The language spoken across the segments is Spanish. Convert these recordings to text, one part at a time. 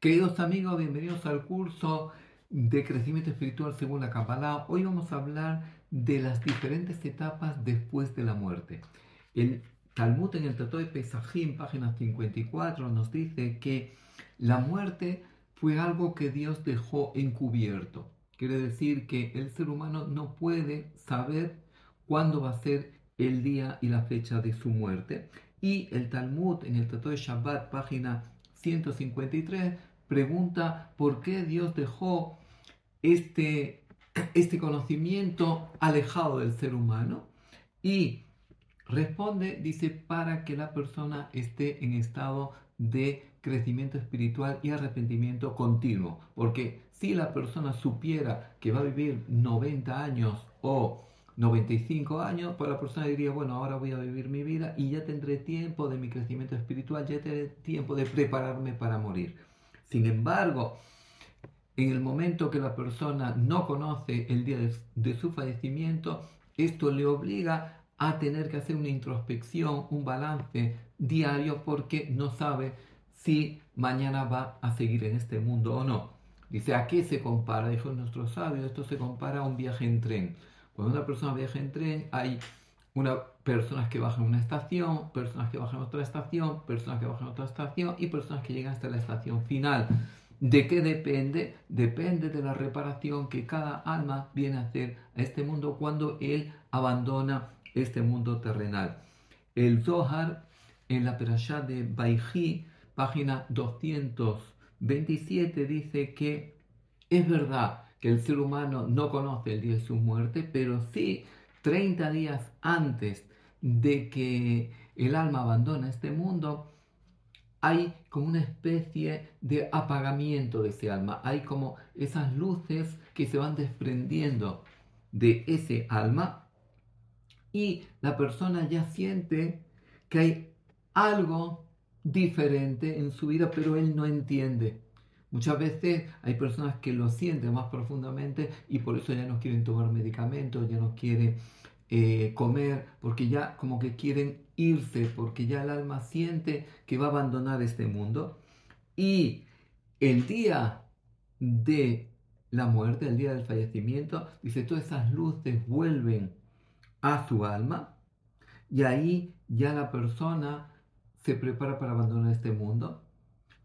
Queridos amigos, bienvenidos al curso de crecimiento espiritual según la Kabbalah. Hoy vamos a hablar de las diferentes etapas después de la muerte. El Talmud en el Tratado de Pesajim, página 54, nos dice que la muerte fue algo que Dios dejó encubierto. Quiere decir que el ser humano no puede saber cuándo va a ser el día y la fecha de su muerte. Y el Talmud en el Tratado de Shabbat, página 153, pregunta por qué Dios dejó este, este conocimiento alejado del ser humano y responde, dice, para que la persona esté en estado de crecimiento espiritual y arrepentimiento continuo. Porque si la persona supiera que va a vivir 90 años o 95 años, pues la persona diría, bueno, ahora voy a vivir mi vida y ya tendré tiempo de mi crecimiento espiritual, ya tendré tiempo de prepararme para morir. Sin embargo, en el momento que la persona no conoce el día de, su fallecimiento, esto le obliga a tener que hacer una introspección, un balance diario porque no sabe si mañana va a seguir en este mundo o no. Dice, ¿a qué se compara? Dijo nuestro sabio, esto se compara a un viaje en tren. Cuando una persona viaja en tren, hay una, personas que bajan una estación, personas que bajan otra estación, personas que bajan otra estación y personas que llegan hasta la estación final. ¿De qué depende? Depende de la reparación que cada alma viene a hacer a este mundo cuando él abandona este mundo terrenal. El Zohar en la Perashá de Baiji, página 227, dice que es verdad que el ser humano no conoce el día de su muerte, pero sí 30 días antes de que el alma abandona este mundo, hay como una especie de apagamiento de ese alma, hay como esas luces que se van desprendiendo de ese alma y la persona ya siente que hay algo diferente en su vida, pero él no entiende. Muchas veces hay personas que lo sienten más profundamente y por eso ya no quieren tomar medicamentos, ya no quieren eh, comer, porque ya como que quieren irse, porque ya el alma siente que va a abandonar este mundo. Y el día de la muerte, el día del fallecimiento, dice, todas esas luces vuelven a su alma y ahí ya la persona se prepara para abandonar este mundo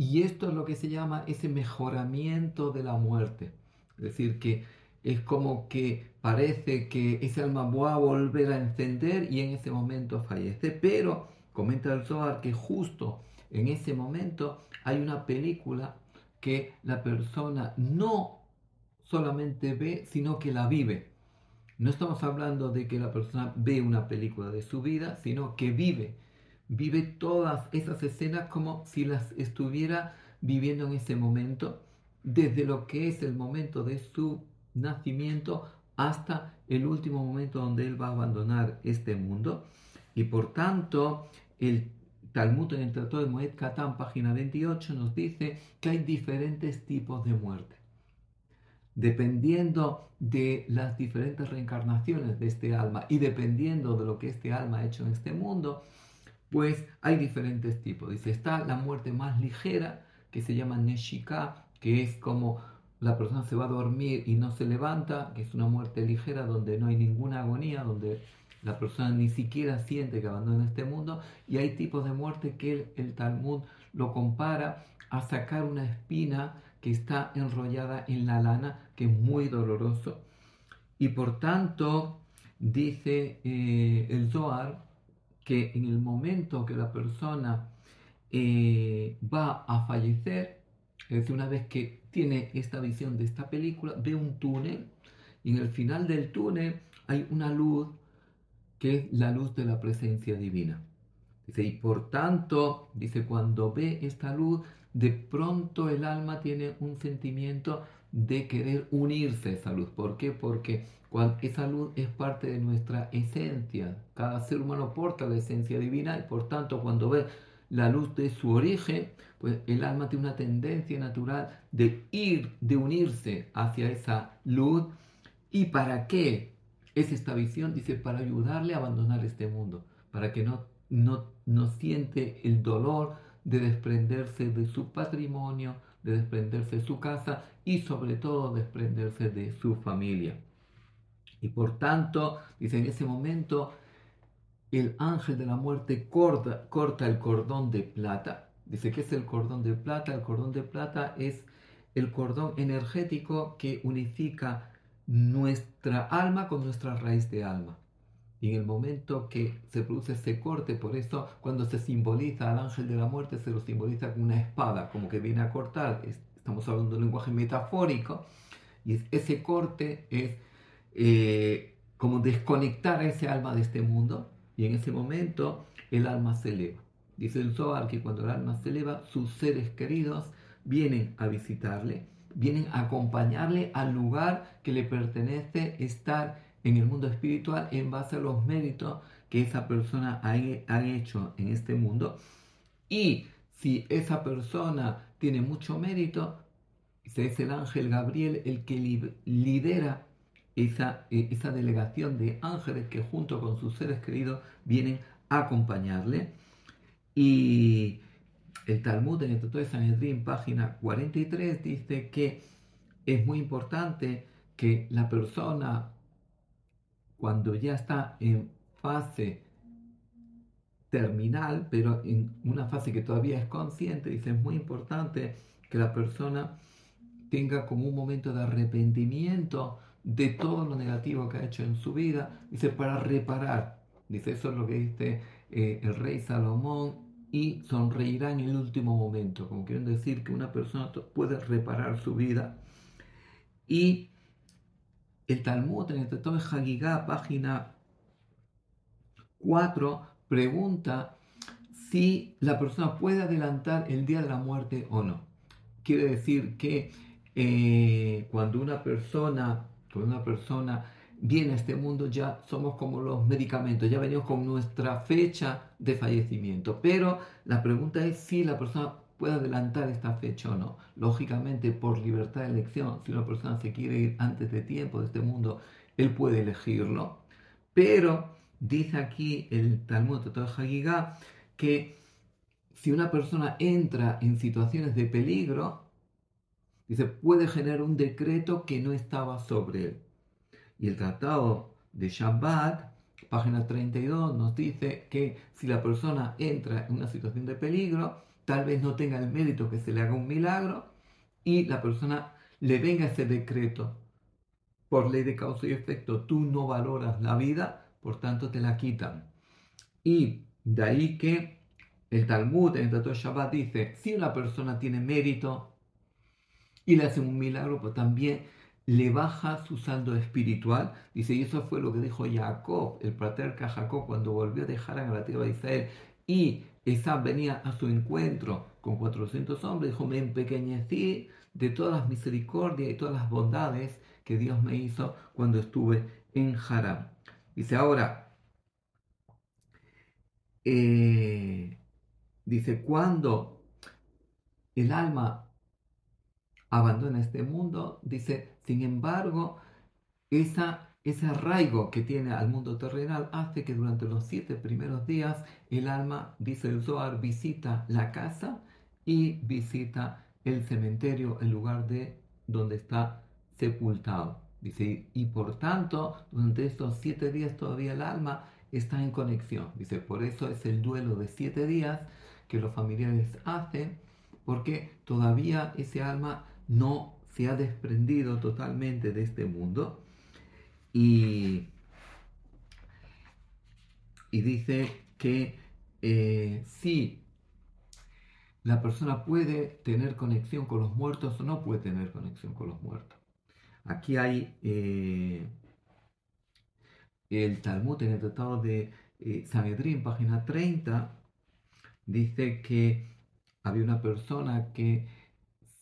y esto es lo que se llama ese mejoramiento de la muerte. Es decir, que es como que parece que ese alma va a volver a encender y en ese momento fallece. Pero comenta el Zohar que justo en ese momento hay una película que la persona no solamente ve, sino que la vive. No estamos hablando de que la persona ve una película de su vida, sino que vive vive todas esas escenas como si las estuviera viviendo en ese momento, desde lo que es el momento de su nacimiento hasta el último momento donde él va a abandonar este mundo. Y por tanto, el Talmud en el Tratado de Moed Katan, página 28, nos dice que hay diferentes tipos de muerte. Dependiendo de las diferentes reencarnaciones de este alma y dependiendo de lo que este alma ha hecho en este mundo, pues hay diferentes tipos. Dice, está la muerte más ligera, que se llama Neshika, que es como la persona se va a dormir y no se levanta, que es una muerte ligera donde no hay ninguna agonía, donde la persona ni siquiera siente que abandona este mundo. Y hay tipos de muerte que el, Talmud lo compara a sacar una espina que está enrollada en la lana, que es muy doloroso. Y por tanto, dice eh, el Zohar, que en el momento que la persona eh, va a fallecer, es decir, una vez que tiene esta visión de esta película, ve un túnel y en el final del túnel hay una luz que es la luz de la presencia divina. Dice, y por tanto, dice, cuando ve esta luz, de pronto el alma tiene un sentimiento de querer unirse a esa luz. ¿Por qué? Porque cuando esa luz es parte de nuestra esencia. Cada ser humano porta la esencia divina y por tanto cuando ve la luz de su origen, pues el alma tiene una tendencia natural de ir, de unirse hacia esa luz. ¿Y para qué es esta visión? Dice, para ayudarle a abandonar este mundo, para que no, no, no siente el dolor de desprenderse de su patrimonio, de desprenderse de su casa y sobre todo desprenderse de su familia. Y por tanto, dice, en ese momento el ángel de la muerte corta, el cordón de plata. Dice, ¿qué es el cordón de plata? El cordón de plata es el cordón energético que unifica nuestra alma con nuestra raíz de alma. Y en el momento que se produce ese corte, por eso cuando se simboliza al ángel de la muerte, se lo simboliza con una espada, como que viene a cortar. Estamos hablando de un lenguaje metafórico. Y ese corte es eh, como desconectar a ese alma de este mundo. Y en ese momento el alma se eleva. Dice el Zohar que cuando el alma se eleva, sus seres queridos vienen a visitarle, vienen a acompañarle al lugar que le pertenece estar en el mundo espiritual en base a los méritos que esa persona ha, hecho en este mundo. Y si esa persona tiene mucho mérito, es el ángel Gabriel el que lidera esa, e, esa delegación de ángeles que junto con sus seres queridos vienen a acompañarle. Y el Talmud en el Tratado de Sanedrín, página 43, dice que es muy importante que la persona cuando ya está en fase terminal, pero en una fase que todavía es consciente, dice, es muy importante que la persona tenga como un momento de arrepentimiento de todo lo negativo que ha hecho en su vida, dice, para reparar. Dice, eso es lo que dice eh, el rey Salomón, y sonreirá en el último momento, como quieren decir que una persona puede reparar su vida. Y el Talmud en el Tratado de Hagigah, página 4, pregunta si la persona puede adelantar el día de la muerte o no. Quiere decir que eh, cuando una persona, cuando una persona viene a este mundo ya somos como los medicamentos, ya venimos con nuestra fecha de fallecimiento. Pero la pregunta es si la persona puede adelantar esta fecha o no. Lógicamente, por libertad de elección, si una persona se quiere ir antes de tiempo de este mundo, él puede elegirlo. Pero dice aquí el Talmud de Hagigah que si una persona entra en situaciones de peligro, dice, puede generar un decreto que no estaba sobre él. Y el tratado de Shabbat, página 32, nos dice que si la persona entra en una situación de peligro, tal vez no tenga el mérito que se le haga un milagro y la persona le venga ese decreto por ley de causa y efecto, tú no valoras la vida, por tanto te la quitan. Y de ahí que el Talmud en el Tratado Shabbat dice, si una persona tiene mérito y le hacen un milagro, pues también le baja su saldo espiritual. Dice, y eso fue lo que dijo Jacob, el patriarca Jacob, cuando volvió a dejar a la tierra de Israel y Esab venía a su encuentro con 400 hombres, dijo, me empequeñecí de todas las misericordias y todas las bondades que Dios me hizo cuando estuve en Haram. Dice ahora, eh, dice, cuando el alma abandona este mundo, dice, sin embargo, esa ese arraigo que tiene al mundo terrenal hace que durante los siete primeros días el alma, dice el Zohar, visita la casa y visita el cementerio, el lugar de donde está sepultado. Dice, y por tanto, durante estos siete días todavía el alma está en conexión. Dice, por eso es el duelo de siete días que los familiares hacen, porque todavía ese alma no se ha desprendido totalmente de este mundo y, dice que eh, si la persona puede tener conexión con los muertos o no puede tener conexión con los muertos. Aquí hay eh, el Talmud en el Tratado de eh, Sanedrín, página 30, dice que había una persona que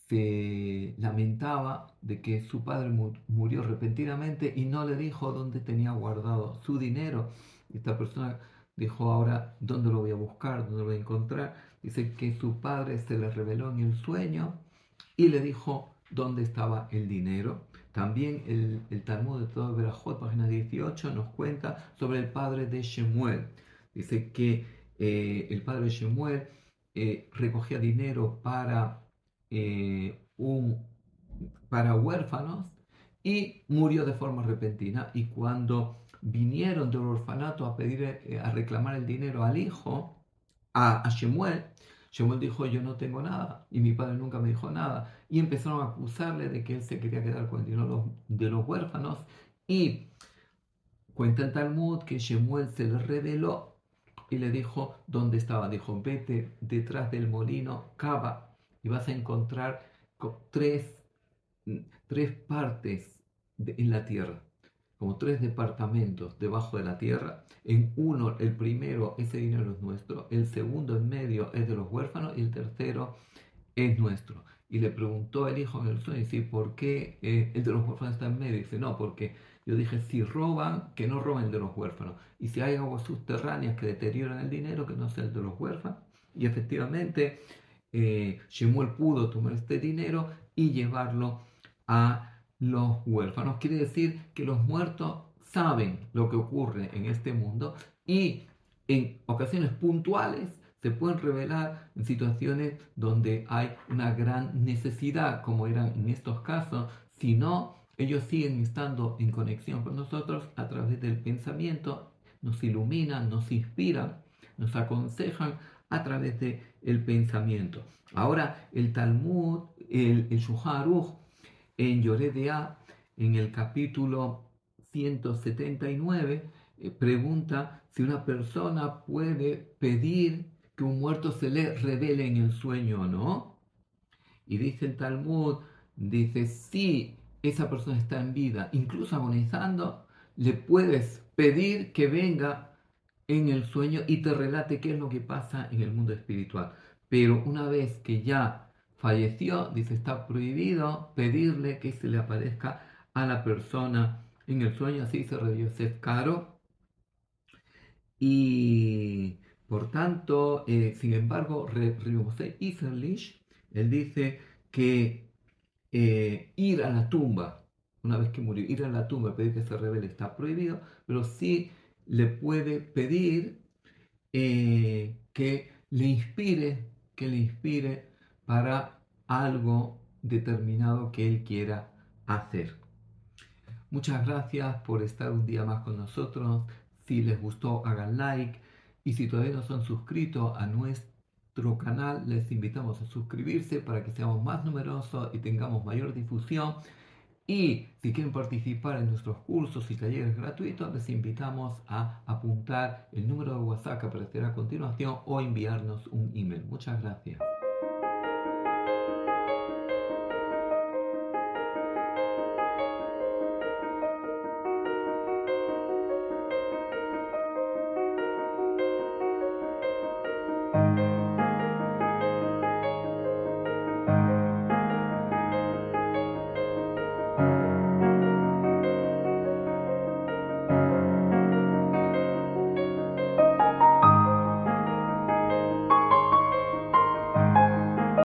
se lamentaba de que su padre murió repentinamente y no le dijo dónde tenía guardado su dinero. Esta persona dijo ahora, ¿dónde lo voy a buscar? ¿Dónde lo voy a encontrar? Dice que su padre se le reveló en el sueño y le dijo dónde estaba el dinero. También el, Talmud de todo Berajot, página 18, nos cuenta sobre el padre de Shemuel. Dice que eh, el padre de Shemuel eh, recogía dinero para eh, un, para huérfanos y murió de forma repentina. Y cuando vinieron del orfanato a pedir, eh, a reclamar el dinero al hijo, a, a Shemuel, Shemuel dijo, yo no tengo nada y mi padre nunca me dijo nada. Y empezaron a acusarle de que él se quería quedar con el dinero de los huérfanos. Y cuenta el Talmud que Shemuel se le reveló y le dijo dónde estaba. Dijo, vete detrás del molino, cava y vas a encontrar tres, tres partes en la tierra como tres departamentos debajo de la tierra. En uno, el primero, ese dinero es nuestro, el segundo en medio es de los huérfanos y el tercero es nuestro. Y le preguntó el hijo en el sueño, ¿sí? ¿por qué eh, el de los huérfanos está en medio? Y dice, no, porque yo dije, si roban, que no roben de los huérfanos. Y si hay aguas subterráneas que deterioran el dinero, que no sea el de los huérfanos. Y efectivamente, eh, Shemuel pudo tomar este dinero y llevarlo a los huérfanos. Quiere decir que los muertos saben lo que ocurre en este mundo y en ocasiones puntuales se pueden revelar en situaciones donde hay una gran necesidad, como eran en estos casos, si no, ellos siguen estando en conexión con nosotros a través del pensamiento, nos iluminan, nos inspiran, nos aconsejan a través del el pensamiento. Ahora, el Talmud, el, el en Yoredea, en el capítulo 179, eh, pregunta si una persona puede pedir que un muerto se le revele en el sueño o no. Y dice el Talmud, dice, si esa persona está en vida, incluso agonizando, le puedes pedir que venga en el sueño y te relate qué es lo que pasa en el mundo espiritual. Pero una vez que ya falleció, dice, está prohibido pedirle que se le aparezca a la persona en el sueño, así se Yosef Caro. Y por tanto, eh, sin embargo, José Iserlich, él dice que eh, ir a la tumba, una vez que murió, ir a la tumba, pedir que se revele está prohibido, pero sí le puede pedir eh, que le inspire, que le inspire para algo determinado que Él quiera hacer. Muchas gracias por estar un día más con nosotros. Si les gustó, hagan like. Y si todavía no son suscritos a nuestro canal, les invitamos a suscribirse para que seamos más numerosos y tengamos mayor difusión. Y si quieren participar en nuestros cursos y talleres gratuitos, les invitamos a apuntar el número de WhatsApp que aparecerá a continuación o enviarnos un email. Muchas gracias.